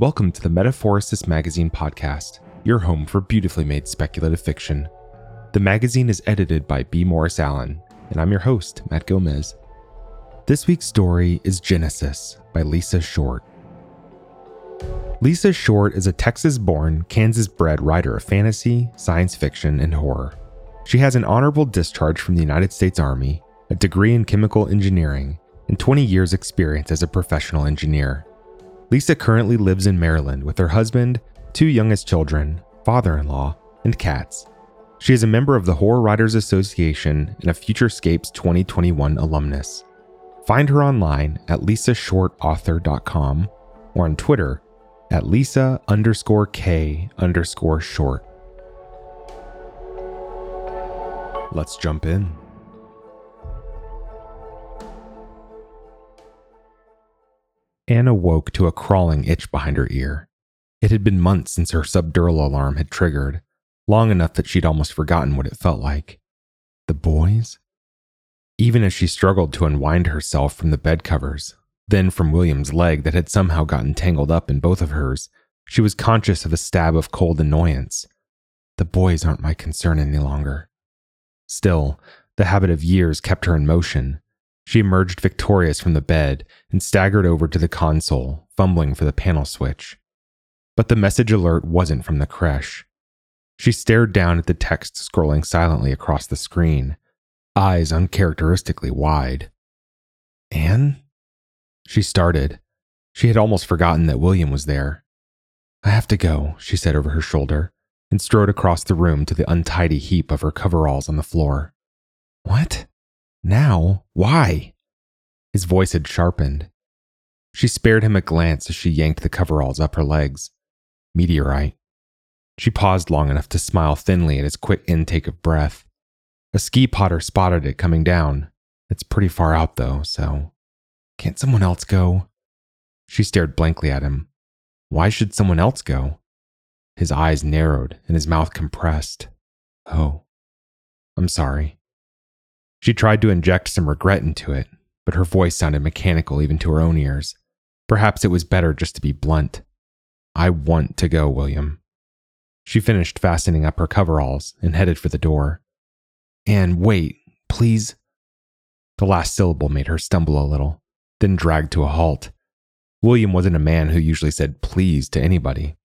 Welcome to the Metaphorosis Magazine podcast, your home for beautifully made speculative fiction. The magazine is edited by B. Morris Allen, and I'm your host, Matt Gomez. This week's story is Genesis by Lisa Short. Lisa Short is a Texas born, Kansas bred writer of fantasy, science fiction, and horror. She has an honorable discharge from the United States Army, a degree in chemical engineering, and 20 years' experience as a professional engineer. Lisa currently lives in Maryland with her husband, two youngest children, father in law, and cats. She is a member of the Horror Writers Association and a Futurescapes 2021 alumnus. Find her online at lisashortauthor.com or on Twitter at lisa underscore k underscore short. Let's jump in. Anna woke to a crawling itch behind her ear. It had been months since her subdural alarm had triggered, long enough that she'd almost forgotten what it felt like. The boys? Even as she struggled to unwind herself from the bed covers, then from William's leg that had somehow gotten tangled up in both of hers, she was conscious of a stab of cold annoyance. The boys aren't my concern any longer. Still, the habit of years kept her in motion, she emerged victorious from the bed and staggered over to the console, fumbling for the panel switch. But the message alert wasn't from the creche. She stared down at the text scrolling silently across the screen, eyes uncharacteristically wide. Anne? She started. She had almost forgotten that William was there. I have to go, she said over her shoulder, and strode across the room to the untidy heap of her coveralls on the floor. What? Now? Why? His voice had sharpened. She spared him a glance as she yanked the coveralls up her legs. Meteorite. She paused long enough to smile thinly at his quick intake of breath. A ski potter spotted it coming down. It's pretty far out, though, so. Can't someone else go? She stared blankly at him. Why should someone else go? His eyes narrowed and his mouth compressed. Oh, I'm sorry. She tried to inject some regret into it, but her voice sounded mechanical even to her own ears. Perhaps it was better just to be blunt. I want to go, William. She finished fastening up her coveralls and headed for the door. And wait, please. The last syllable made her stumble a little, then dragged to a halt. William wasn't a man who usually said please to anybody.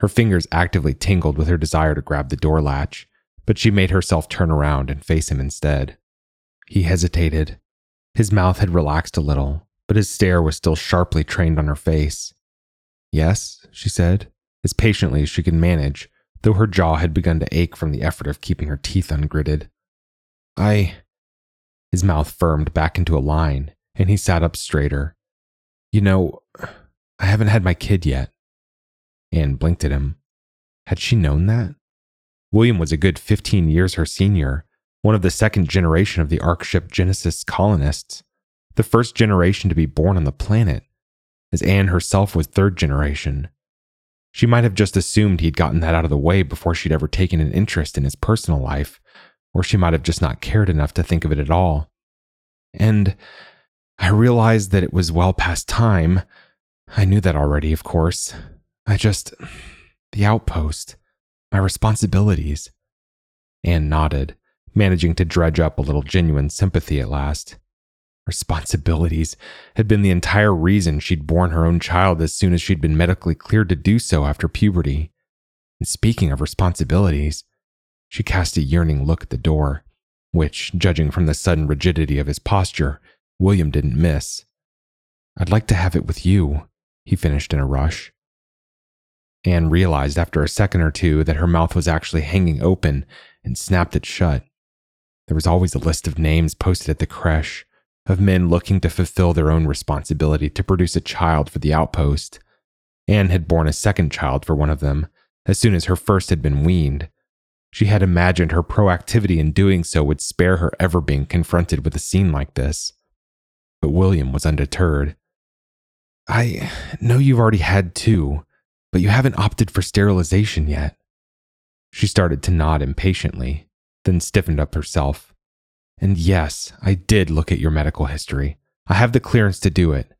Her fingers actively tingled with her desire to grab the door latch, but she made herself turn around and face him instead. He hesitated. His mouth had relaxed a little, but his stare was still sharply trained on her face. Yes, she said, as patiently as she could manage, though her jaw had begun to ache from the effort of keeping her teeth ungritted. I. His mouth firmed back into a line, and he sat up straighter. You know, I haven't had my kid yet. Anne blinked at him. Had she known that? William was a good 15 years her senior, one of the second generation of the Ark ship Genesis colonists, the first generation to be born on the planet, as Anne herself was third generation. She might have just assumed he'd gotten that out of the way before she'd ever taken an interest in his personal life, or she might have just not cared enough to think of it at all. And I realized that it was well past time. I knew that already, of course. I just. the outpost, my responsibilities. Anne nodded managing to dredge up a little genuine sympathy at last. Responsibilities had been the entire reason she'd borne her own child as soon as she'd been medically cleared to do so after puberty. And speaking of responsibilities, she cast a yearning look at the door, which, judging from the sudden rigidity of his posture, William didn't miss. I'd like to have it with you, he finished in a rush. Anne realized after a second or two that her mouth was actually hanging open and snapped it shut. There was always a list of names posted at the creche of men looking to fulfill their own responsibility to produce a child for the outpost. Anne had borne a second child for one of them as soon as her first had been weaned. She had imagined her proactivity in doing so would spare her ever being confronted with a scene like this. But William was undeterred. I know you've already had two, but you haven't opted for sterilization yet. She started to nod impatiently, then stiffened up herself. And yes, I did look at your medical history. I have the clearance to do it.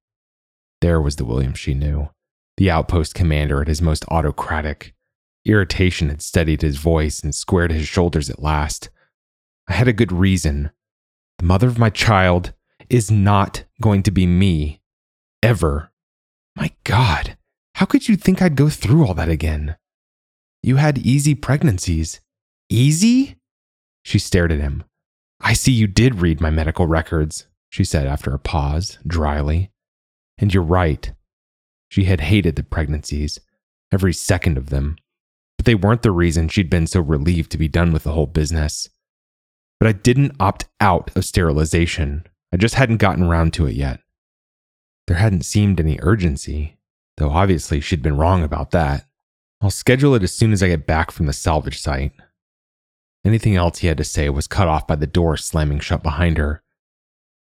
There was the William she knew. the outpost commander at his most autocratic. Irritation had steadied his voice and squared his shoulders at last. I had a good reason. The mother of my child is not going to be me. Ever. My God, how could you think I'd go through all that again? You had easy pregnancies. Easy? She stared at him. I see you did read my medical records, she said after a pause, dryly. And you're right. She had hated the pregnancies, every second of them. But they weren't the reason she'd been so relieved to be done with the whole business. But I didn't opt out of sterilization. I just hadn't gotten around to it yet. There hadn't seemed any urgency, though obviously she'd been wrong about that. I'll schedule it as soon as I get back from the salvage site. Anything else he had to say was cut off by the door slamming shut behind her.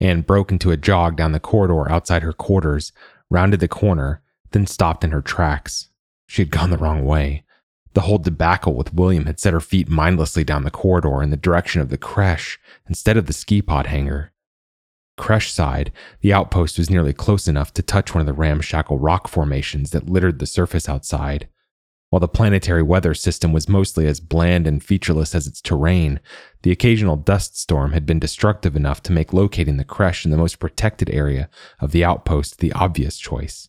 Anne broke into a jog down the corridor outside her quarters, rounded the corner, then stopped in her tracks. She had gone the wrong way. The whole debacle with William had set her feet mindlessly down the corridor in the direction of the creche instead of the ski pod hangar. Creche side, the outpost was nearly close enough to touch one of the ramshackle rock formations that littered the surface outside. While the planetary weather system was mostly as bland and featureless as its terrain, the occasional dust storm had been destructive enough to make locating the creche in the most protected area of the outpost the obvious choice.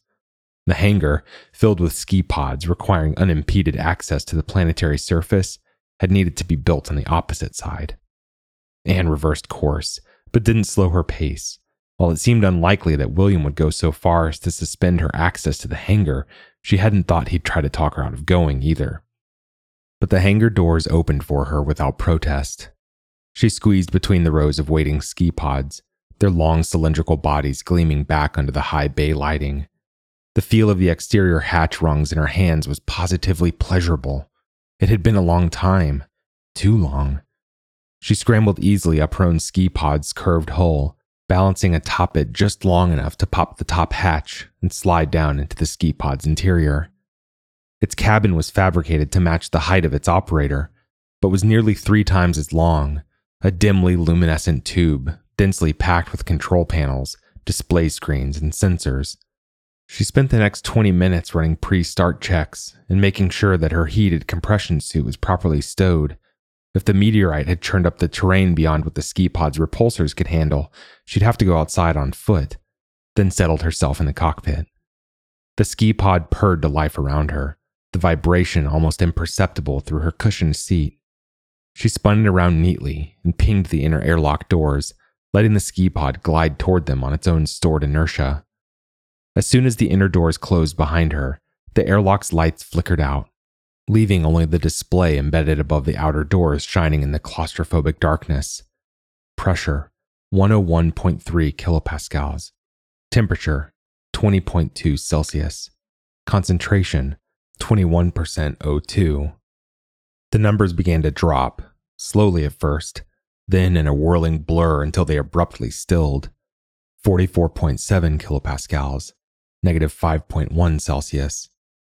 The hangar, filled with ski pods requiring unimpeded access to the planetary surface, had needed to be built on the opposite side. Anne reversed course, but didn't slow her pace. While it seemed unlikely that William would go so far as to suspend her access to the hangar, she hadn't thought he'd try to talk her out of going either. But the hangar doors opened for her without protest. She squeezed between the rows of waiting ski pods, their long cylindrical bodies gleaming back under the high bay lighting. The feel of the exterior hatch rungs in her hands was positively pleasurable. It had been a long time, too long. She scrambled easily up her own ski pod's curved hull, balancing atop it just long enough to pop the top hatch and slide down into the ski pod's interior. Its cabin was fabricated to match the height of its operator, but was nearly three times as long, a dimly luminescent tube, densely packed with control panels, display screens, and sensors. She spent the next 20 minutes running pre start checks and making sure that her heated compression suit was properly stowed if the meteorite had churned up the terrain beyond what the ski pod's repulsors could handle, she'd have to go outside on foot, then settled herself in the cockpit. The ski pod purred to life around her, the vibration almost imperceptible through her cushioned seat. She spun it around neatly and pinged the inner airlock doors, letting the ski pod glide toward them on its own stored inertia. As soon as the inner doors closed behind her, the airlock's lights flickered out, leaving only the display embedded above the outer doors shining in the claustrophobic darkness. Pressure 101.3 kilopascals. Temperature 20.2 Celsius. Concentration 21% O2. The numbers began to drop, slowly at first, then in a whirling blur until they abruptly stilled. 44.7 kilopascals, negative 5.1 Celsius,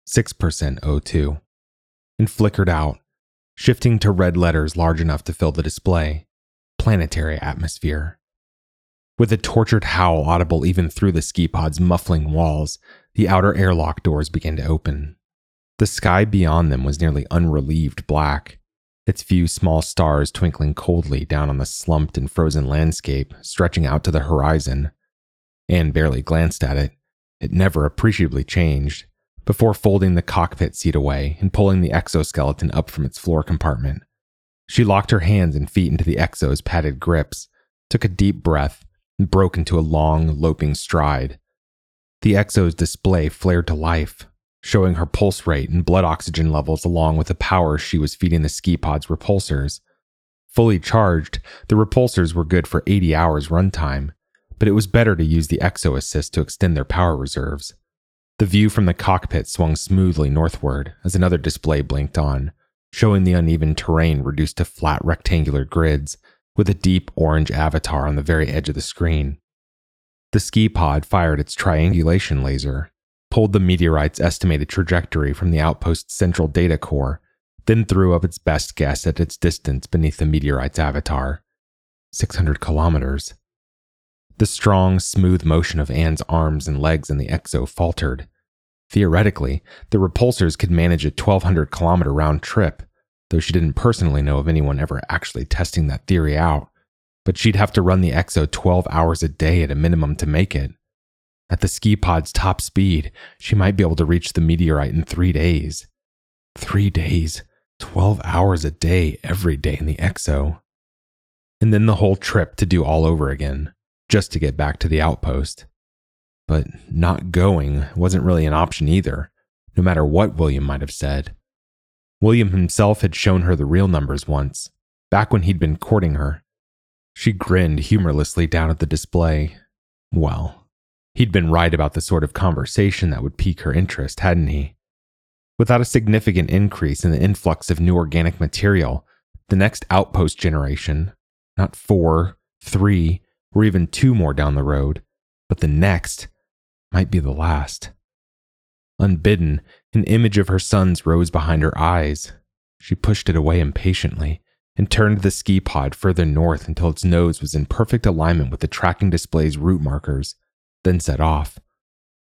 6% O2 and flickered out, shifting to red letters large enough to fill the display planetary atmosphere. With a tortured howl audible even through the ski pod's muffling walls, the outer airlock doors began to open. The sky beyond them was nearly unrelieved black, its few small stars twinkling coldly down on the slumped and frozen landscape stretching out to the horizon. Anne barely glanced at it. It never appreciably changed, before folding the cockpit seat away and pulling the exoskeleton up from its floor compartment. She locked her hands and feet into the exo's padded grips, took a deep breath, and broke into a long, loping stride. The exo's display flared to life, showing her pulse rate and blood oxygen levels along with the power she was feeding the ski pod's repulsors. Fully charged, the repulsors were good for 80 hours runtime, but it was better to use the exo assist to extend their power reserves. The view from the cockpit swung smoothly northward as another display blinked on, showing the uneven terrain reduced to flat rectangular grids with a deep orange avatar on the very edge of the screen. The ski pod fired its triangulation laser, pulled the meteorite's estimated trajectory from the outpost's central data core, then threw up its best guess at its distance beneath the meteorite's avatar 600 kilometers. The strong, smooth motion of Anne's arms and legs in the exo faltered. Theoretically, the repulsors could manage a 1200 kilometer round trip, though she didn't personally know of anyone ever actually testing that theory out. But she'd have to run the Exo 12 hours a day at a minimum to make it. At the ski pod's top speed, she might be able to reach the meteorite in three days. Three days, 12 hours a day, every day in the Exo. And then the whole trip to do all over again, just to get back to the outpost. But not going wasn't really an option either, no matter what William might have said. William himself had shown her the real numbers once, back when he'd been courting her. She grinned humorlessly down at the display. Well, he'd been right about the sort of conversation that would pique her interest, hadn't he? Without a significant increase in the influx of new organic material, the next outpost generation, not four, three, or even two more down the road, but the next, might be the last. Unbidden, an image of her son's rose behind her eyes. She pushed it away impatiently and turned the ski pod further north until its nose was in perfect alignment with the tracking display's route markers, then set off.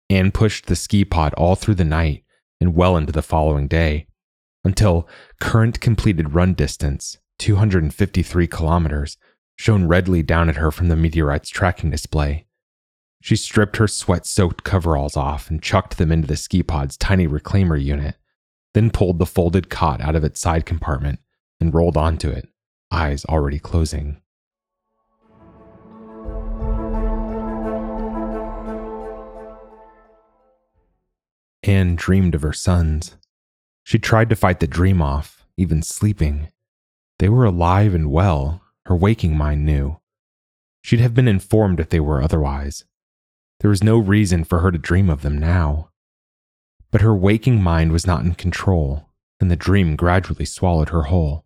Anne pushed the ski pod all through the night and well into the following day, until current completed run distance, 253 kilometers, shone redly down at her from the meteorite's tracking display. She stripped her sweat soaked coveralls off and chucked them into the ski pod's tiny reclaimer unit, then pulled the folded cot out of its side compartment and rolled onto it, eyes already closing. Anne dreamed of her sons. She tried to fight the dream off, even sleeping. They were alive and well, her waking mind knew. She'd have been informed if they were otherwise. There was no reason for her to dream of them now. But her waking mind was not in control, and the dream gradually swallowed her whole.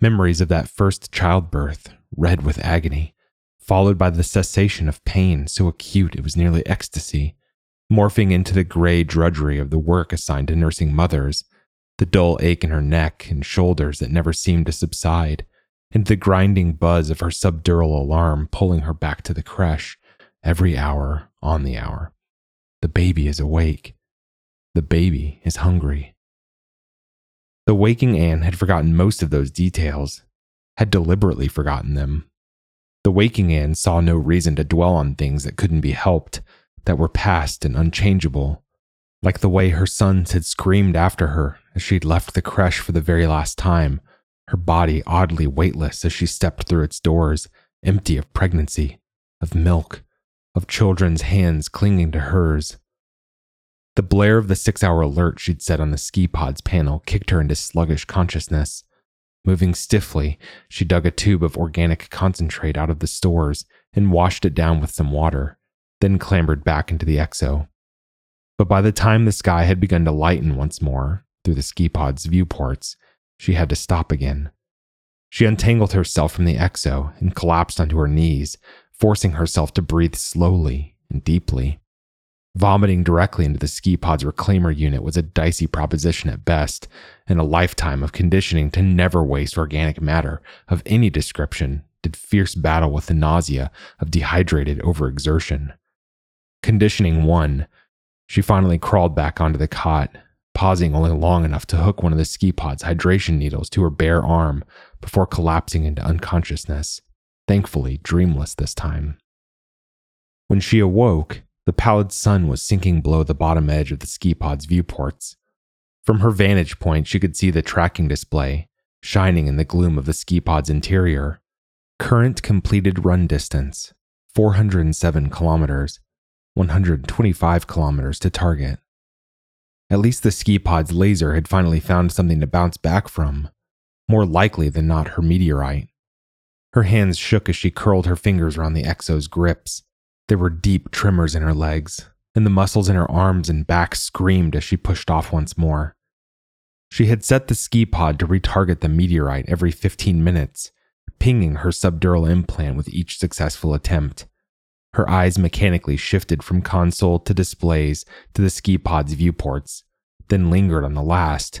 Memories of that first childbirth, red with agony, followed by the cessation of pain so acute it was nearly ecstasy, morphing into the gray drudgery of the work assigned to nursing mothers, the dull ache in her neck and shoulders that never seemed to subside, and the grinding buzz of her subdural alarm pulling her back to the creche every hour on the hour. The baby is awake. The baby is hungry. The waking Anne had forgotten most of those details, had deliberately forgotten them. The waking Anne saw no reason to dwell on things that couldn't be helped, that were past and unchangeable, like the way her sons had screamed after her as she'd left the creche for the very last time, her body oddly weightless as she stepped through its doors, empty of pregnancy, of milk, of children's hands clinging to hers. The blare of the six hour alert she'd set on the ski pod's panel kicked her into sluggish consciousness. Moving stiffly, she dug a tube of organic concentrate out of the stores and washed it down with some water, then clambered back into the exo. But by the time the sky had begun to lighten once more through the ski pod's viewports, she had to stop again. She untangled herself from the exo and collapsed onto her knees, forcing herself to breathe slowly and deeply. Vomiting directly into the ski pod's reclaimer unit was a dicey proposition at best, and a lifetime of conditioning to never waste organic matter of any description did fierce battle with the nausea of dehydrated overexertion. Conditioning won. she finally crawled back onto the cot, pausing only long enough to hook one of the ski pod's hydration needles to her bare arm before collapsing into unconsciousness thankfully dreamless this time. When she awoke, the pallid sun was sinking below the bottom edge of the ski pod's viewports. From her vantage point, she could see the tracking display, shining in the gloom of the ski pod's interior. Current completed run distance 407 kilometers, 125 kilometers to target. At least the ski pod's laser had finally found something to bounce back from, more likely than not her meteorite. Her hands shook as she curled her fingers around the Exo's grips. There were deep tremors in her legs, and the muscles in her arms and back screamed as she pushed off once more. She had set the ski pod to retarget the meteorite every 15 minutes, pinging her subdural implant with each successful attempt. Her eyes mechanically shifted from console to displays to the ski pod's viewports, then lingered on the last,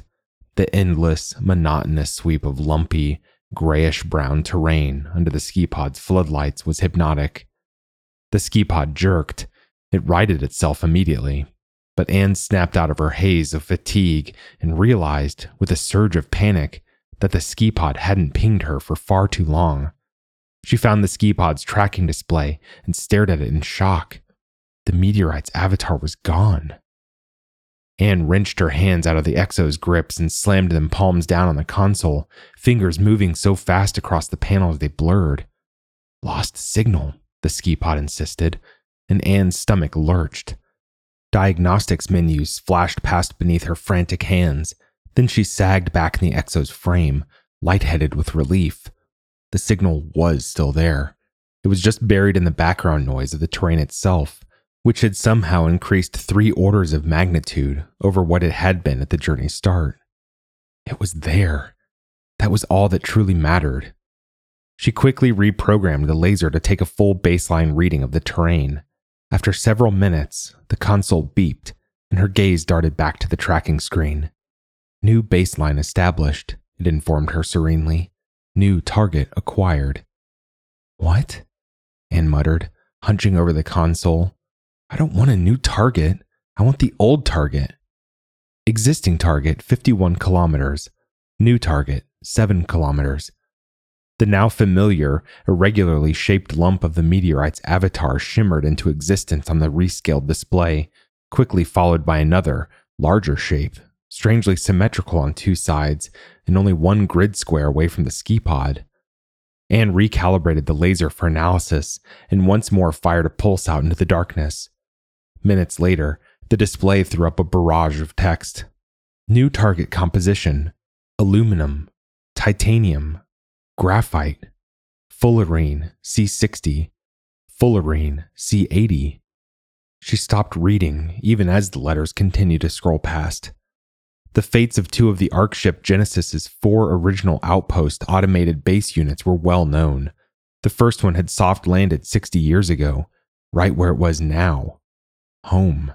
the endless, monotonous sweep of lumpy, grayish brown terrain under the ski pod's floodlights was hypnotic. The ski pod jerked. It righted itself immediately. But Anne snapped out of her haze of fatigue and realized, with a surge of panic, that the ski pod hadn't pinged her for far too long. She found the ski pod's tracking display and stared at it in shock. The meteorite's avatar was gone. Anne wrenched her hands out of the Exo's grips and slammed them palms down on the console, fingers moving so fast across the panels they blurred. Lost signal, the ski pod insisted, and Anne's stomach lurched. Diagnostics menus flashed past beneath her frantic hands. Then she sagged back in the Exo's frame, lightheaded with relief. The signal was still there. It was just buried in the background noise of the terrain itself which had somehow increased three orders of magnitude over what it had been at the journey's start. It was there. That was all that truly mattered. She quickly reprogrammed the laser to take a full baseline reading of the terrain. After several minutes, the console beeped and her gaze darted back to the tracking screen. New baseline established, it informed her serenely. New target acquired. What? Anne muttered, hunching over the console, I don't want a new target. I want the old target. Existing target 51 kilometers. New target 7 kilometers. The now familiar, irregularly shaped lump of the meteorite's avatar shimmered into existence on the rescaled display, quickly followed by another, larger shape, strangely symmetrical on two sides and only one grid square away from the ski pod. Anne recalibrated the laser for analysis and once more fired a pulse out into the darkness. Minutes later, the display threw up a barrage of text. New target composition aluminum, titanium, graphite, fullerene C60, fullerene C80. She stopped reading even as the letters continued to scroll past. The fates of two of the Ark ship Genesis's four original outpost automated base units were well known. The first one had soft landed 60 years ago, right where it was now home.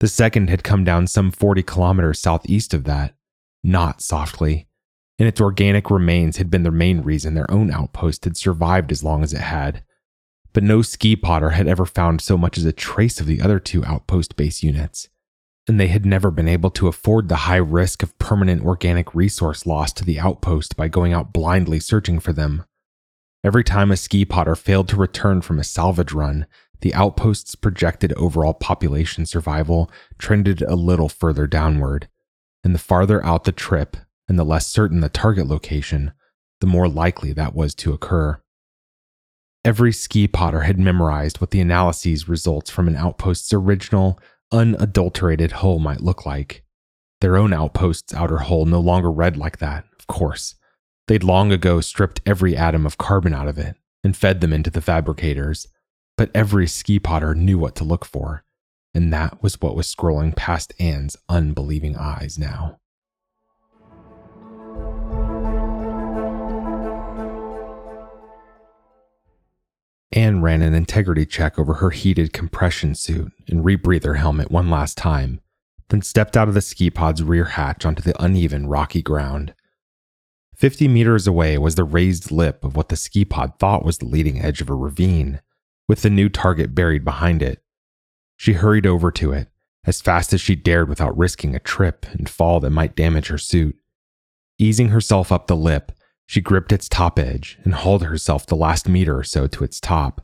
The second had come down some 40 kilometers southeast of that, not softly, and its organic remains had been the main reason their own outpost had survived as long as it had. But no ski potter had ever found so much as a trace of the other two outpost base units, and they had never been able to afford the high risk of permanent organic resource loss to the outpost by going out blindly searching for them. Every time a ski potter failed to return from a salvage run, the outpost's projected overall population survival trended a little further downward, and the farther out the trip and the less certain the target location, the more likely that was to occur. Every ski potter had memorized what the analyses results from an outpost's original, unadulterated hull might look like. Their own outpost's outer hull no longer read like that, of course. They'd long ago stripped every atom of carbon out of it and fed them into the fabricators, but every ski potter knew what to look for, and that was what was scrolling past Anne's unbelieving eyes now. Anne ran an integrity check over her heated compression suit and rebreather helmet one last time, then stepped out of the ski pod's rear hatch onto the uneven, rocky ground. Fifty meters away was the raised lip of what the ski pod thought was the leading edge of a ravine with the new target buried behind it. She hurried over to it as fast as she dared without risking a trip and fall that might damage her suit. Easing herself up the lip, she gripped its top edge and hauled herself the last meter or so to its top.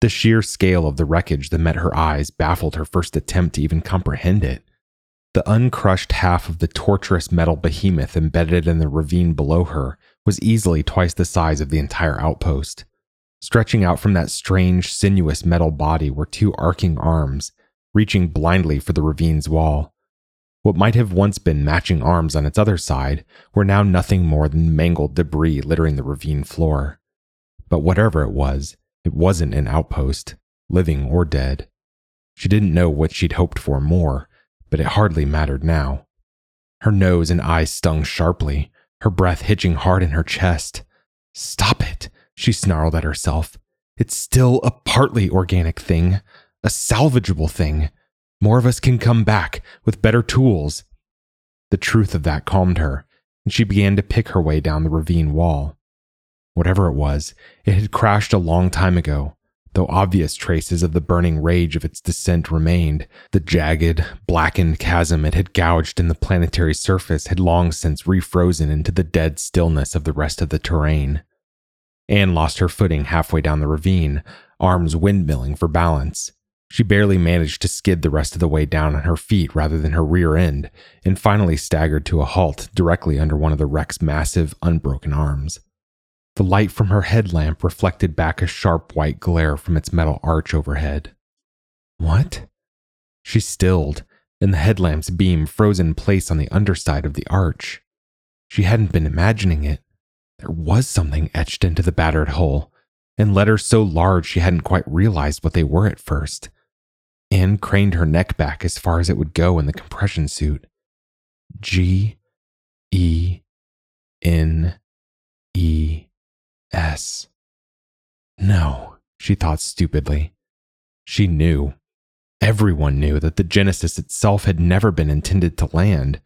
The sheer scale of the wreckage that met her eyes baffled her first attempt to even comprehend it. The uncrushed half of the torturous metal behemoth embedded in the ravine below her was easily twice the size of the entire outpost. Stretching out from that strange, sinuous metal body were two arcing arms, reaching blindly for the ravine's wall. What might have once been matching arms on its other side were now nothing more than mangled debris littering the ravine floor. But whatever it was, it wasn't an outpost, living or dead. She didn't know what she'd hoped for more, but it hardly mattered now. Her nose and eyes stung sharply, her breath hitching hard in her chest. Stop it! she snarled at herself. It's still a partly organic thing, a salvageable thing. More of us can come back with better tools. The truth of that calmed her, and she began to pick her way down the ravine wall. Whatever it was, it had crashed a long time ago, though obvious traces of the burning rage of its descent remained. The jagged, blackened chasm it had gouged in the planetary surface had long since refrozen into the dead stillness of the rest of the terrain. Anne lost her footing halfway down the ravine, arms windmilling for balance. She barely managed to skid the rest of the way down on her feet rather than her rear end, and finally staggered to a halt directly under one of the wreck's massive, unbroken arms. The light from her headlamp reflected back a sharp white glare from its metal arch overhead. What? She stilled, and the headlamp's beam froze in place on the underside of the arch. She hadn't been imagining it. There was something etched into the battered hull, and letters so large she hadn't quite realized what they were at first. Anne craned her neck back as far as it would go in the compression suit. G E N E S. No, she thought stupidly. She knew. Everyone knew that the Genesis itself had never been intended to land.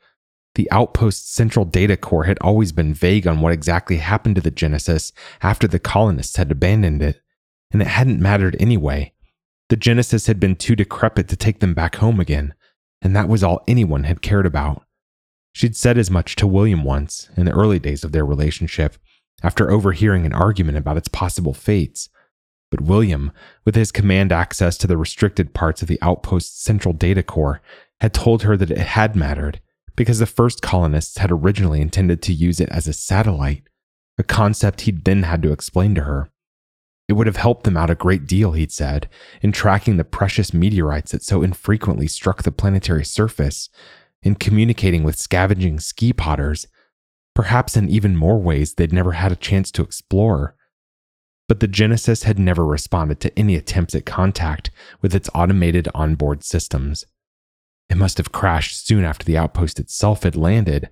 The outpost's central data core had always been vague on what exactly happened to the Genesis after the colonists had abandoned it, and it hadn't mattered anyway. The Genesis had been too decrepit to take them back home again, and that was all anyone had cared about. She'd said as much to William once, in the early days of their relationship, after overhearing an argument about its possible fates. But William, with his command access to the restricted parts of the outpost's central data core, had told her that it had mattered because the first colonists had originally intended to use it as a satellite, a concept he'd then had to explain to her. It would have helped them out a great deal, he'd said, in tracking the precious meteorites that so infrequently struck the planetary surface, in communicating with scavenging ski potters, perhaps in even more ways they'd never had a chance to explore. But the Genesis had never responded to any attempts at contact with its automated onboard systems. It must have crashed soon after the outpost itself had landed.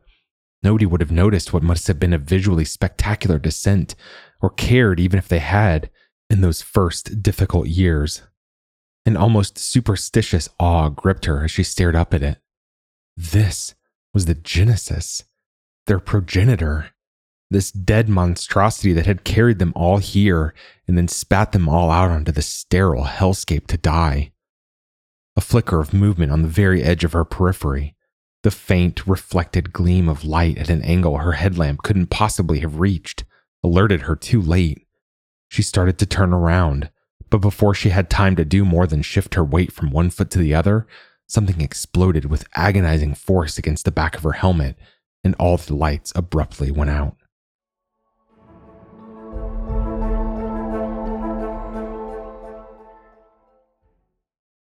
Nobody would have noticed what must have been a visually spectacular descent, or cared even if they had, in those first difficult years. An almost superstitious awe gripped her as she stared up at it. This was the Genesis their progenitor, this dead monstrosity that had carried them all here and then spat them all out onto the sterile hellscape to die. A flicker of movement on the very edge of her periphery, the faint, reflected gleam of light at an angle her headlamp couldn't possibly have reached, alerted her too late. She started to turn around, but before she had time to do more than shift her weight from one foot to the other, something exploded with agonizing force against the back of her helmet and all the lights abruptly went out.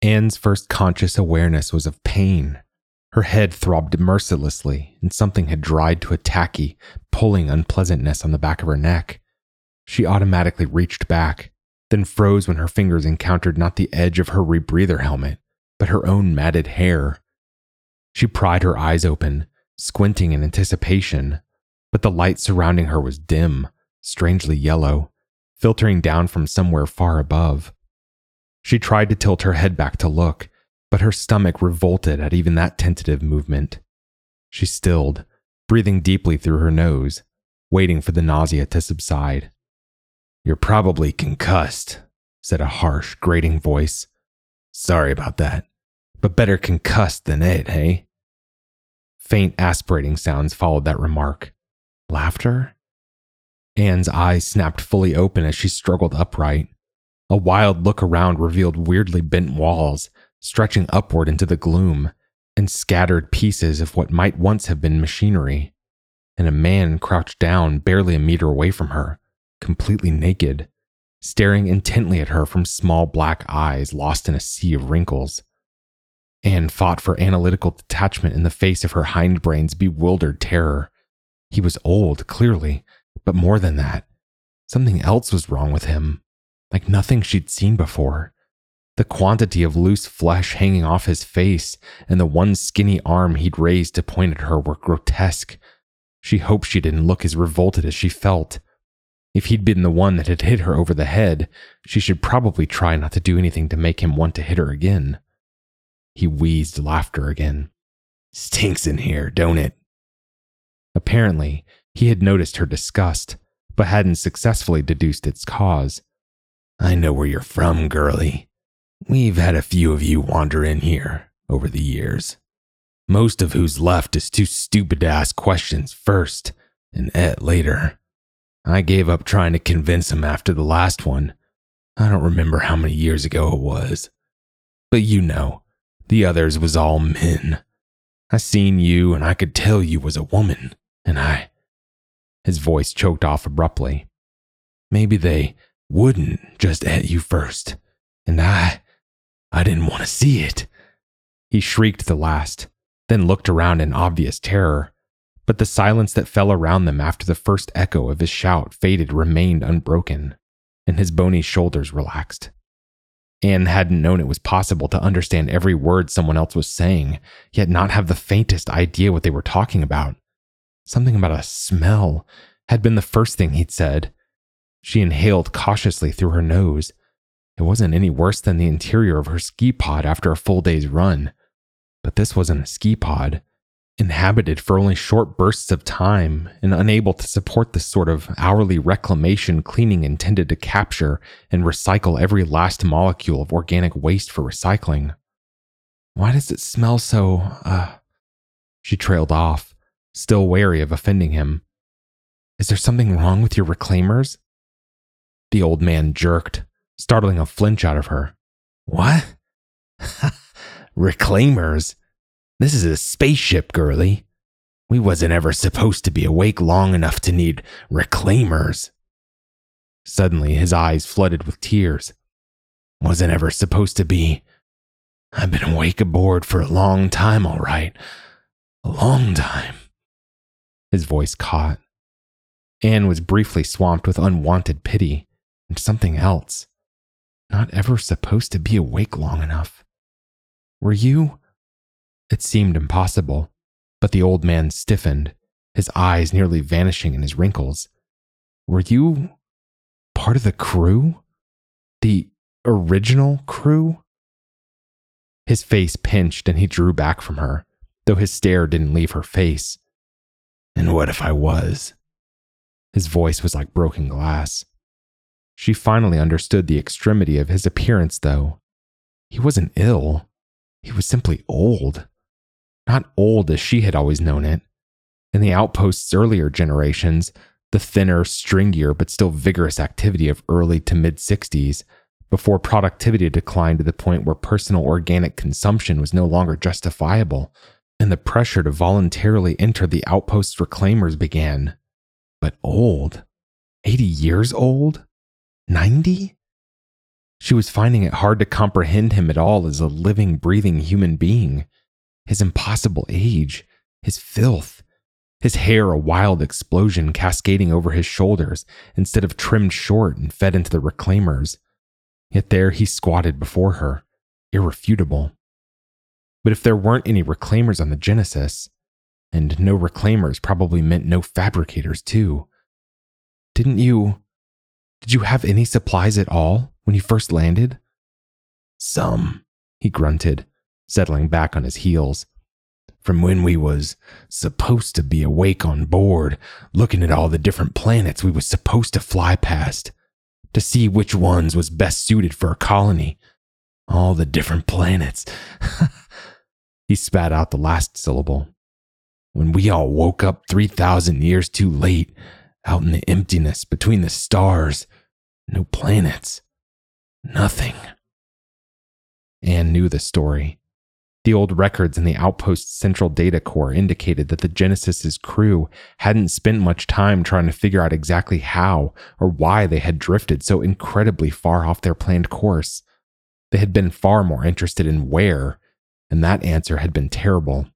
Anne's first conscious awareness was of pain. Her head throbbed mercilessly, and something had dried to a tacky, pulling unpleasantness on the back of her neck. She automatically reached back, then froze when her fingers encountered not the edge of her rebreather helmet, but her own matted hair. She pried her eyes open, squinting in anticipation, but the light surrounding her was dim, strangely yellow, filtering down from somewhere far above. She tried to tilt her head back to look, but her stomach revolted at even that tentative movement. She stilled, breathing deeply through her nose, waiting for the nausea to subside. You're probably concussed, said a harsh, grating voice. Sorry about that, but better concussed than it, hey? Faint aspirating sounds followed that remark. Laughter? Anne's eyes snapped fully open as she struggled upright. A wild look around revealed weirdly bent walls, stretching upward into the gloom, and scattered pieces of what might once have been machinery. And a man crouched down barely a meter away from her, completely naked, staring intently at her from small black eyes lost in a sea of wrinkles. Anne fought for analytical detachment in the face of her hindbrain's bewildered terror. He was old, clearly, but more than that, something else was wrong with him, like nothing she'd seen before. The quantity of loose flesh hanging off his face and the one skinny arm he'd raised to point at her were grotesque. She hoped she didn't look as revolted as she felt. If he'd been the one that had hit her over the head, she should probably try not to do anything to make him want to hit her again. He wheezed laughter again. Stinks in here, don't it? Apparently, he had noticed her disgust, but hadn't successfully deduced its cause. I know where you're from, girlie. We've had a few of you wander in here over the years. Most of who's left is too stupid to ask questions first and et later. I gave up trying to convince him after the last one. I don't remember how many years ago it was. But you know, the others was all men. I seen you and I could tell you was a woman, and I. His voice choked off abruptly. Maybe they wouldn't just at you first, and I. I didn't want to see it. He shrieked the last, then looked around in obvious terror. But the silence that fell around them after the first echo of his shout faded remained unbroken, and his bony shoulders relaxed. Anne hadn't known it was possible to understand every word someone else was saying, yet not have the faintest idea what they were talking about. Something about a smell had been the first thing he'd said. She inhaled cautiously through her nose. It wasn't any worse than the interior of her ski pod after a full day's run. But this wasn't a ski pod inhabited for only short bursts of time and unable to support the sort of hourly reclamation cleaning intended to capture and recycle every last molecule of organic waste for recycling. Why does it smell so, uh, she trailed off, still wary of offending him. Is there something wrong with your reclaimers? The old man jerked, startling a flinch out of her. What? reclaimers? This is a spaceship, girlie. We wasn't ever supposed to be awake long enough to need reclaimers. Suddenly, his eyes flooded with tears. Wasn't ever supposed to be. I've been awake aboard for a long time, all right. A long time. His voice caught. Anne was briefly swamped with unwanted pity and something else. Not ever supposed to be awake long enough. Were you? It seemed impossible, but the old man stiffened, his eyes nearly vanishing in his wrinkles. Were you part of the crew? The original crew? His face pinched and he drew back from her, though his stare didn't leave her face. And what if I was? His voice was like broken glass. She finally understood the extremity of his appearance, though. He wasn't ill, he was simply old not old as she had always known it. In the outpost's earlier generations, the thinner, stringier, but still vigorous activity of early to mid 60s, before productivity declined to the point where personal organic consumption was no longer justifiable, and the pressure to voluntarily enter the outpost's reclaimers began. But old? 80 years old? 90? She was finding it hard to comprehend him at all as a living, breathing human being his impossible age, his filth, his hair a wild explosion cascading over his shoulders instead of trimmed short and fed into the reclaimers. Yet there he squatted before her, irrefutable. But if there weren't any reclaimers on the Genesis, and no reclaimers probably meant no fabricators too, didn't you. Did you have any supplies at all when you first landed? Some, he grunted, settling back on his heels. From when we was supposed to be awake on board, looking at all the different planets we was supposed to fly past, to see which ones was best suited for a colony. All the different planets. he spat out the last syllable. When we all woke up 3,000 years too late, out in the emptiness between the stars, no planets, nothing. Anne knew the story. The old records in the outpost's central data core indicated that the Genesis's crew hadn't spent much time trying to figure out exactly how or why they had drifted so incredibly far off their planned course. They had been far more interested in where, and that answer had been terrible.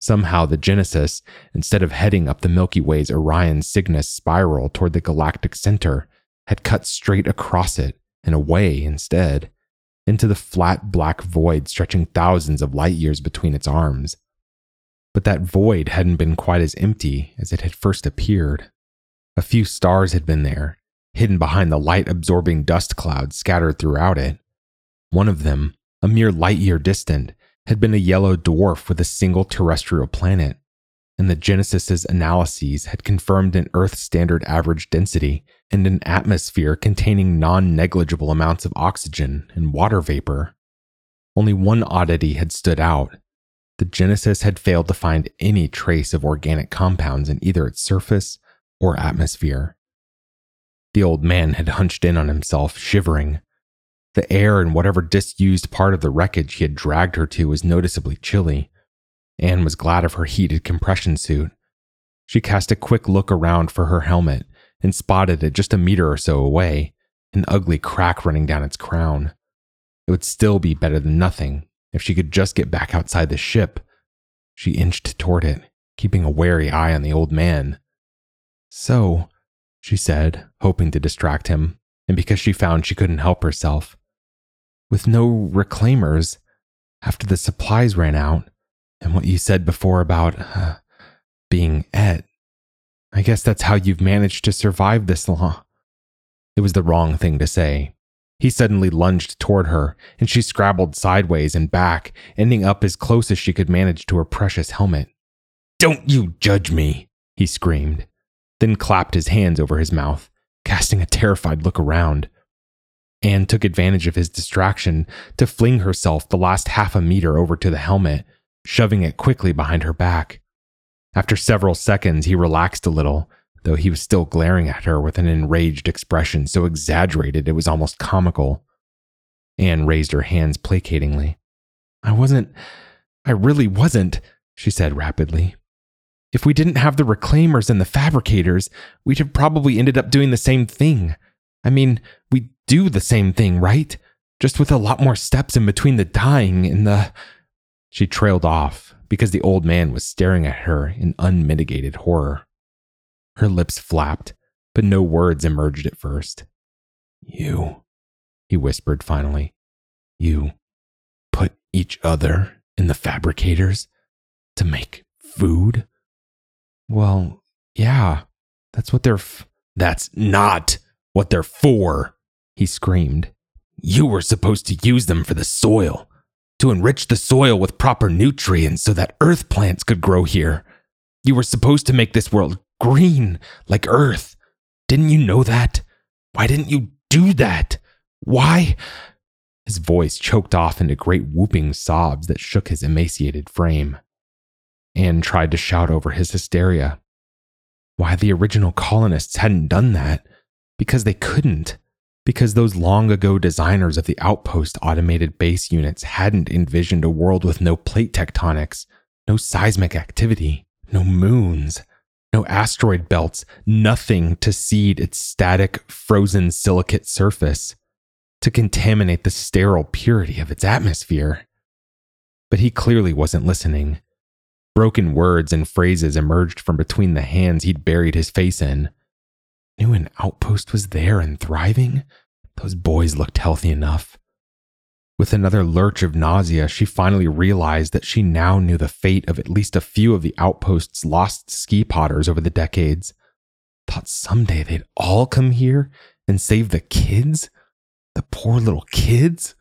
Somehow, the Genesis, instead of heading up the Milky Way's Orion Cygnus spiral toward the galactic center, had cut straight across it and away instead into the flat black void stretching thousands of light years between its arms. But that void hadn't been quite as empty as it had first appeared. A few stars had been there, hidden behind the light absorbing dust clouds scattered throughout it. One of them, a mere light year distant, had been a yellow dwarf with a single terrestrial planet, and the Genesis's analyses had confirmed an Earth standard average density and an atmosphere containing non negligible amounts of oxygen and water vapor. Only one oddity had stood out. The Genesis had failed to find any trace of organic compounds in either its surface or atmosphere. The old man had hunched in on himself, shivering. The air in whatever disused part of the wreckage he had dragged her to was noticeably chilly. Anne was glad of her heated compression suit. She cast a quick look around for her helmet and spotted it just a meter or so away, an ugly crack running down its crown. It would still be better than nothing if she could just get back outside the ship. She inched toward it, keeping a wary eye on the old man. So, she said, hoping to distract him, and because she found she couldn't help herself. With no reclaimers, after the supplies ran out, and what you said before about uh, being et, I guess that's how you've managed to survive this long. It was the wrong thing to say. He suddenly lunged toward her, and she scrabbled sideways and back, ending up as close as she could manage to her precious helmet. Don't you judge me, he screamed, then clapped his hands over his mouth, casting a terrified look around. Anne took advantage of his distraction to fling herself the last half a meter over to the helmet, shoving it quickly behind her back. After several seconds, he relaxed a little, though he was still glaring at her with an enraged expression so exaggerated it was almost comical. Anne raised her hands placatingly. I wasn't. I really wasn't, she said rapidly. If we didn't have the reclaimers and the fabricators, we'd have probably ended up doing the same thing. I mean, we do the same thing, right? Just with a lot more steps in between the dying and the. She trailed off because the old man was staring at her in unmitigated horror. Her lips flapped, but no words emerged at first. You, he whispered finally, you put each other in the fabricators to make food? Well, yeah, that's what they're. F- that's not what they're for, he screamed. You were supposed to use them for the soil, to enrich the soil with proper nutrients so that earth plants could grow here. You were supposed to make this world green like earth. Didn't you know that? Why didn't you do that? Why? His voice choked off into great whooping sobs that shook his emaciated frame. Anne tried to shout over his hysteria. Why the original colonists hadn't done that? Because they couldn't because those long ago designers of the outpost automated base units hadn't envisioned a world with no plate tectonics, no seismic activity, no moons, no asteroid belts, nothing to seed its static, frozen silicate surface, to contaminate the sterile purity of its atmosphere. But he clearly wasn't listening. Broken words and phrases emerged from between the hands he'd buried his face in Knew an outpost was there and thriving? Those boys looked healthy enough. With another lurch of nausea, she finally realized that she now knew the fate of at least a few of the outpost's lost ski podders over the decades. Thought someday they'd all come here and save the kids? The poor little kids?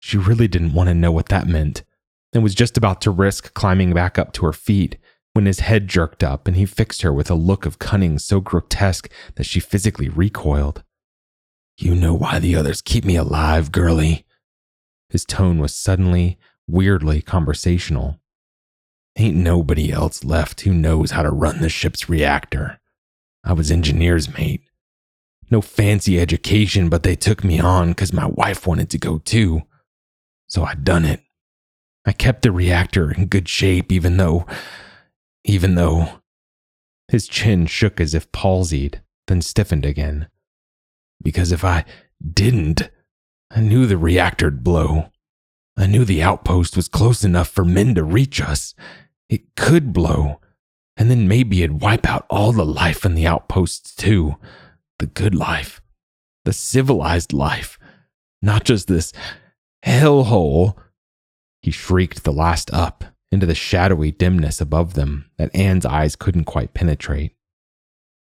She really didn't want to know what that meant and was just about to risk climbing back up to her feet when his head jerked up and he fixed her with a look of cunning so grotesque that she physically recoiled. You know why the others keep me alive, girlie? His tone was suddenly, weirdly conversational. Ain't nobody else left who knows how to run the ship's reactor. I was engineer's mate. No fancy education, but they took me on because my wife wanted to go too. So I done it. I kept the reactor in good shape, even though even though. His chin shook as if palsied, then stiffened again. Because if I didn't, I knew the reactor'd blow. I knew the outpost was close enough for men to reach us. It could blow, and then maybe it'd wipe out all the life in the outposts, too. The good life, the civilized life, not just this hellhole. He shrieked the last up into the shadowy dimness above them that Anne's eyes couldn't quite penetrate.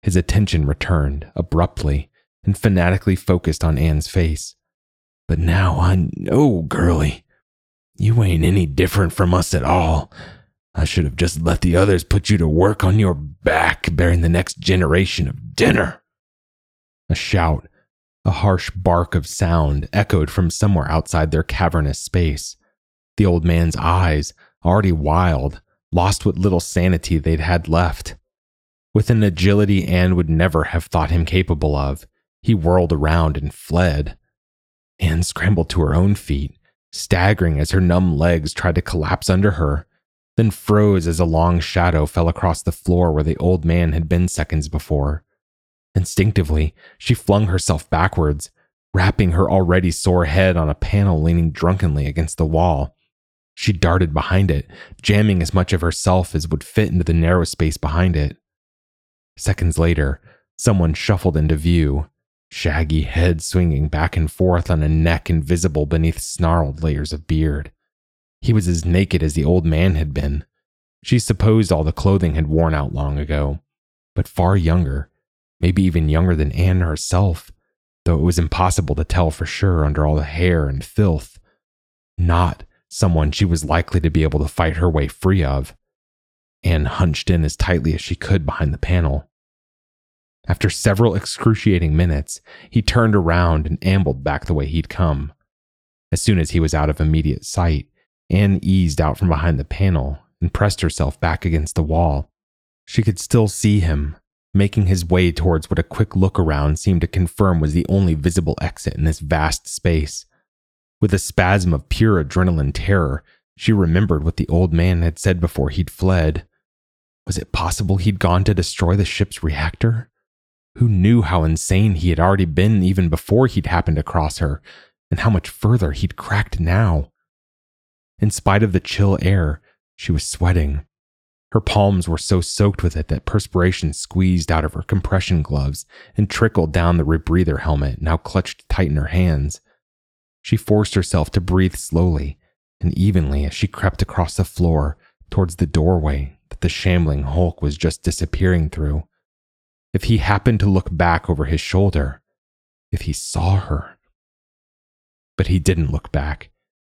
His attention returned abruptly and fanatically focused on Anne's face. But now I know, girlie. You ain't any different from us at all. I should have just let the others put you to work on your back bearing the next generation of dinner. A shout, a harsh bark of sound echoed from somewhere outside their cavernous space. The old man's eyes, already wild, lost what little sanity they'd had left. With an agility Anne would never have thought him capable of, he whirled around and fled. Anne scrambled to her own feet, staggering as her numb legs tried to collapse under her, then froze as a long shadow fell across the floor where the old man had been seconds before. Instinctively, she flung herself backwards, rapping her already sore head on a panel leaning drunkenly against the wall. She darted behind it, jamming as much of herself as would fit into the narrow space behind it. Seconds later, someone shuffled into view, shaggy head swinging back and forth on a neck invisible beneath snarled layers of beard. He was as naked as the old man had been. She supposed all the clothing had worn out long ago, but far younger, maybe even younger than Anne herself, though it was impossible to tell for sure under all the hair and filth. Not someone she was likely to be able to fight her way free of. Anne hunched in as tightly as she could behind the panel. After several excruciating minutes, he turned around and ambled back the way he'd come. As soon as he was out of immediate sight, Anne eased out from behind the panel and pressed herself back against the wall. She could still see him, making his way towards what a quick look around seemed to confirm was the only visible exit in this vast space. With a spasm of pure adrenaline terror, she remembered what the old man had said before he'd fled. Was it possible he'd gone to destroy the ship's reactor? Who knew how insane he had already been even before he'd happened across her, and how much further he'd cracked now? In spite of the chill air, she was sweating. Her palms were so soaked with it that perspiration squeezed out of her compression gloves and trickled down the rebreather helmet now clutched tight in her hands. She forced herself to breathe slowly and evenly as she crept across the floor towards the doorway that the shambling hulk was just disappearing through. If he happened to look back over his shoulder, if he saw her. But he didn't look back,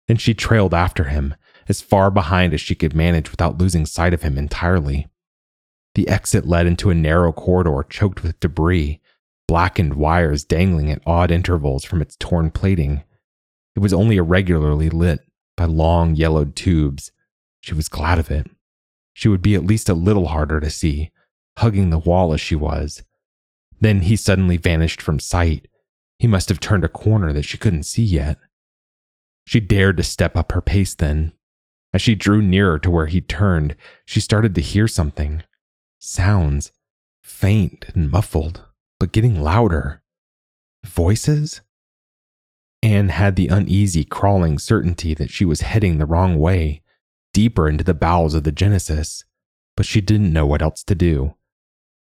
and she trailed after him as far behind as she could manage without losing sight of him entirely. The exit led into a narrow corridor choked with debris, blackened wires dangling at odd intervals from its torn plating. It was only irregularly lit by long yellowed tubes. She was glad of it. She would be at least a little harder to see, hugging the wall as she was. Then he suddenly vanished from sight. He must have turned a corner that she couldn't see yet. She dared to step up her pace then, as she drew nearer to where he turned, she started to hear something. Sounds, faint and muffled, but getting louder. Voices? Anne had the uneasy, crawling certainty that she was heading the wrong way, deeper into the bowels of the Genesis, but she didn't know what else to do.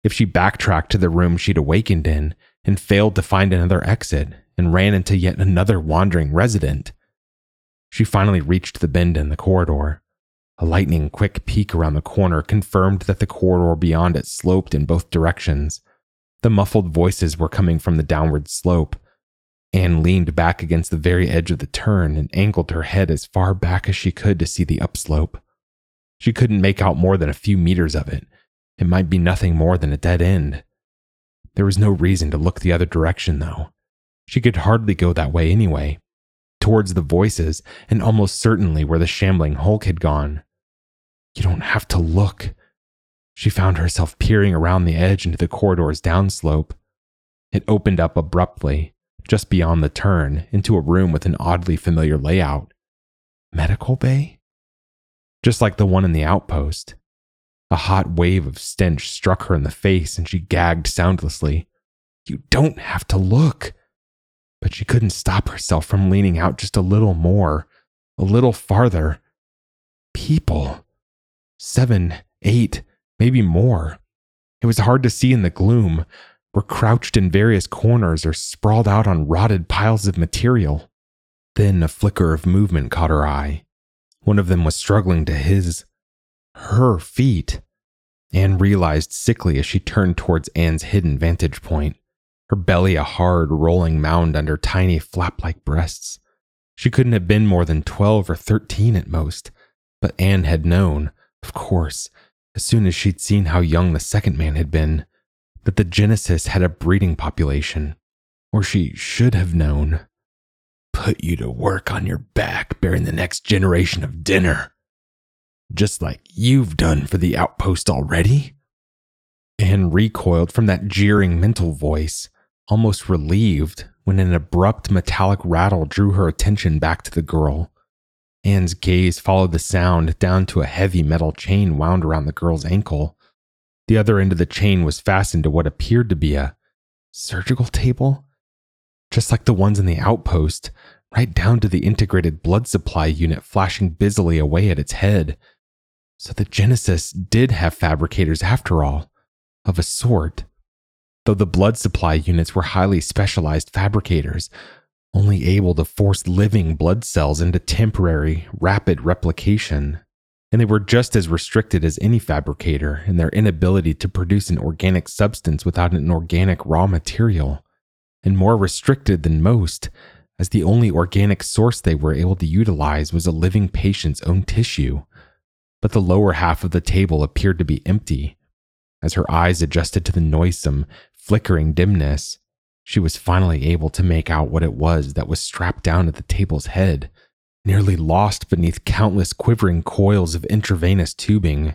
If she backtracked to the room she'd awakened in and failed to find another exit and ran into yet another wandering resident, she finally reached the bend in the corridor. A lightning quick peek around the corner confirmed that the corridor beyond it sloped in both directions. The muffled voices were coming from the downward slope. Anne leaned back against the very edge of the turn and angled her head as far back as she could to see the upslope. She couldn't make out more than a few meters of it. It might be nothing more than a dead end. There was no reason to look the other direction, though. She could hardly go that way anyway towards the voices and almost certainly where the shambling hulk had gone. You don't have to look. She found herself peering around the edge into the corridor's downslope. It opened up abruptly, just beyond the turn, into a room with an oddly familiar layout. Medical bay? Just like the one in the outpost. A hot wave of stench struck her in the face and she gagged soundlessly. You don't have to look but she couldn't stop herself from leaning out just a little more, a little farther. People. Seven, eight, maybe more. It was hard to see in the gloom, were crouched in various corners or sprawled out on rotted piles of material. Then a flicker of movement caught her eye. One of them was struggling to his, her feet. Anne realized sickly as she turned towards Anne's hidden vantage point her belly a hard, rolling mound under tiny flap like breasts. She couldn't have been more than 12 or 13 at most, but Anne had known, of course, as soon as she'd seen how young the second man had been, that the Genesis had a breeding population, Or she should have known. Put you to work on your back bearing the next generation of dinner. Just like you've done for the outpost already? Anne recoiled from that jeering mental voice, almost relieved when an abrupt metallic rattle drew her attention back to the girl. Anne's gaze followed the sound down to a heavy metal chain wound around the girl's ankle. The other end of the chain was fastened to what appeared to be a surgical table, just like the ones in the outpost, right down to the integrated blood supply unit flashing busily away at its head. So the Genesis did have fabricators after all, of a sort. Though the blood supply units were highly specialized fabricators, only able to force living blood cells into temporary, rapid replication. And they were just as restricted as any fabricator in their inability to produce an organic substance without an organic raw material, and more restricted than most, as the only organic source they were able to utilize was a living patient's own tissue. But the lower half of the table appeared to be empty. As her eyes adjusted to the noisome, flickering dimness, she was finally able to make out what it was that was strapped down at the table's head, nearly lost beneath countless quivering coils of intravenous tubing.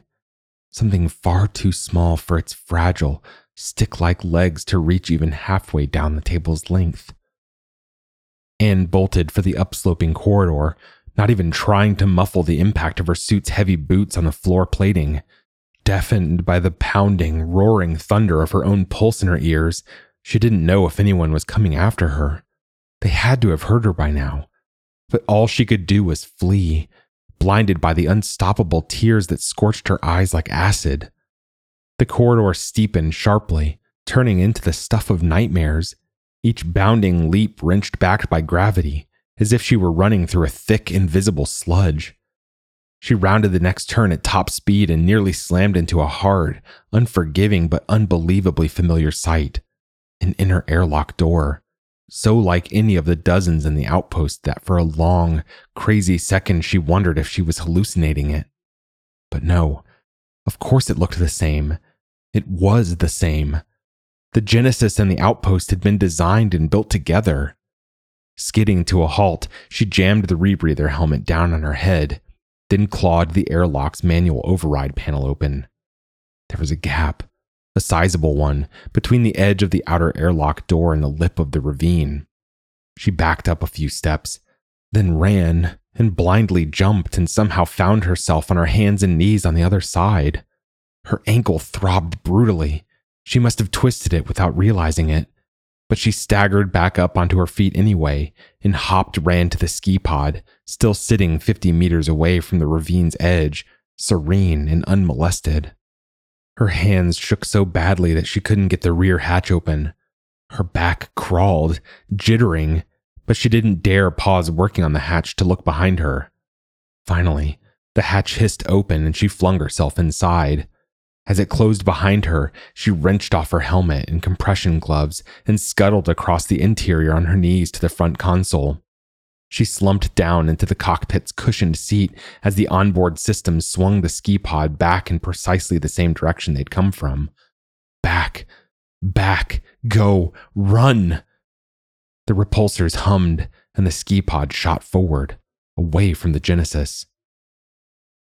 Something far too small for its fragile, stick like legs to reach even halfway down the table's length. Anne bolted for the upsloping corridor, not even trying to muffle the impact of her suit's heavy boots on the floor plating. Deafened by the pounding, roaring thunder of her own pulse in her ears, she didn't know if anyone was coming after her. They had to have heard her by now. But all she could do was flee, blinded by the unstoppable tears that scorched her eyes like acid. The corridor steepened sharply, turning into the stuff of nightmares, each bounding leap wrenched back by gravity, as if she were running through a thick, invisible sludge. She rounded the next turn at top speed and nearly slammed into a hard, unforgiving, but unbelievably familiar sight an inner airlock door, so like any of the dozens in the outpost that for a long, crazy second she wondered if she was hallucinating it. But no, of course it looked the same. It was the same. The Genesis and the outpost had been designed and built together. Skidding to a halt, she jammed the rebreather helmet down on her head, then clawed the airlock's manual override panel open. There was a gap, a sizable one, between the edge of the outer airlock door and the lip of the ravine. She backed up a few steps, then ran and blindly jumped and somehow found herself on her hands and knees on the other side. Her ankle throbbed brutally, she must have twisted it without realizing it. But she staggered back up onto her feet anyway and hopped ran to the ski pod, still sitting 50 meters away from the ravine's edge, serene and unmolested. Her hands shook so badly that she couldn't get the rear hatch open. Her back crawled, jittering, but she didn't dare pause working on the hatch to look behind her. Finally, the hatch hissed open and she flung herself inside. As it closed behind her, she wrenched off her helmet and compression gloves and scuttled across the interior on her knees to the front console. She slumped down into the cockpit's cushioned seat as the onboard system swung the ski pod back in precisely the same direction they'd come from. Back, back, go, run! The repulsors hummed and the ski pod shot forward, away from the Genesis.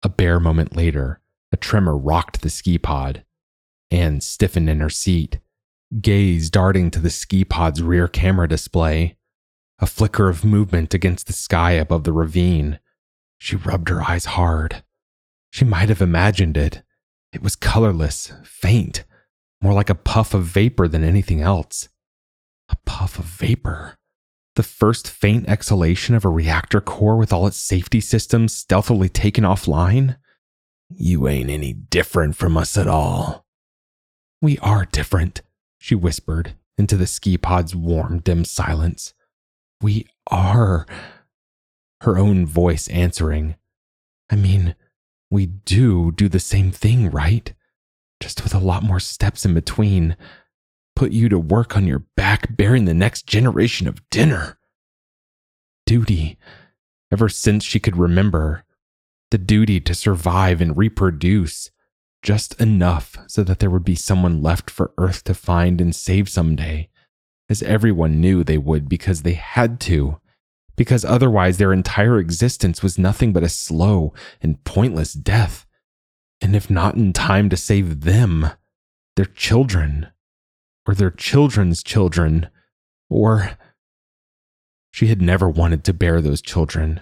A bare moment later, a tremor rocked the ski pod. Anne stiffened in her seat, gaze darting to the ski pod's rear camera display. A flicker of movement against the sky above the ravine. She rubbed her eyes hard. She might have imagined it. It was colorless, faint, more like a puff of vapor than anything else. A puff of vapor. The first faint exhalation of a reactor core with all its safety systems stealthily taken offline? You ain't any different from us at all. We are different, she whispered into the ski pod's warm, dim silence. We are. Her own voice answering. I mean, we do do the same thing, right? Just with a lot more steps in between. Put you to work on your back bearing the next generation of dinner. Duty. Ever since she could remember, the duty to survive and reproduce, just enough so that there would be someone left for Earth to find and save someday, as everyone knew they would because they had to, because otherwise their entire existence was nothing but a slow and pointless death. And if not in time to save them, their children, or their children's children, or. She had never wanted to bear those children.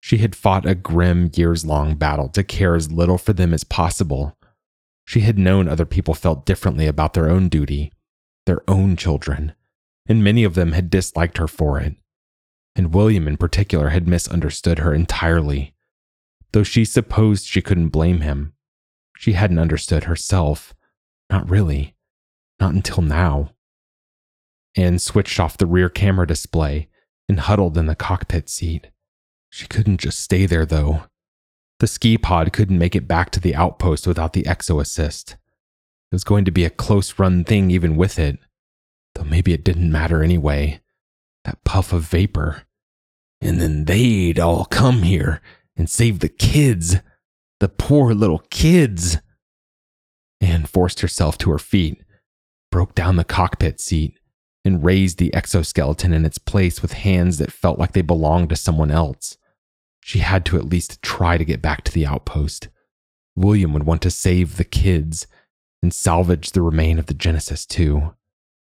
She had fought a grim, years long battle to care as little for them as possible. She had known other people felt differently about their own duty, their own children, and many of them had disliked her for it. And William, in particular, had misunderstood her entirely. Though she supposed she couldn't blame him, she hadn't understood herself. Not really. Not until now. Anne switched off the rear camera display and huddled in the cockpit seat. She couldn't just stay there, though. The ski pod couldn't make it back to the outpost without the exo assist. It was going to be a close run thing, even with it. Maybe it didn't matter anyway. That puff of vapor. And then they'd all come here and save the kids. The poor little kids. Anne forced herself to her feet, broke down the cockpit seat, and raised the exoskeleton in its place with hands that felt like they belonged to someone else. She had to at least try to get back to the outpost. William would want to save the kids and salvage the remain of the Genesis too.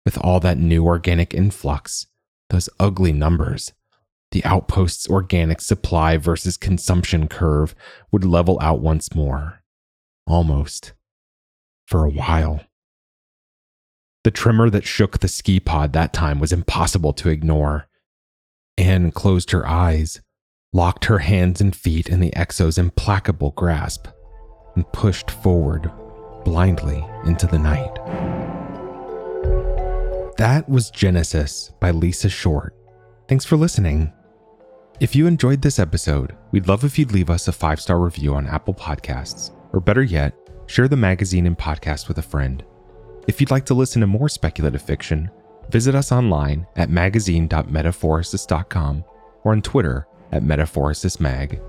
With all that new organic influx, those ugly numbers, the outpost's organic supply versus consumption curve would level out once more. Almost. For a while. The tremor that shook the ski pod that time was impossible to ignore. Anne closed her eyes, locked her hands and feet in the Exo's implacable grasp, and pushed forward blindly into the night. That was Genesis by Lisa Short. Thanks for listening. If you enjoyed this episode, we'd love if you'd leave us a five star review on Apple Podcasts, or better yet, share the magazine and podcast with a friend. If you'd like to listen to more speculative fiction, visit us online at magazine.metaphorosis.com or on Twitter at metaphorosismag.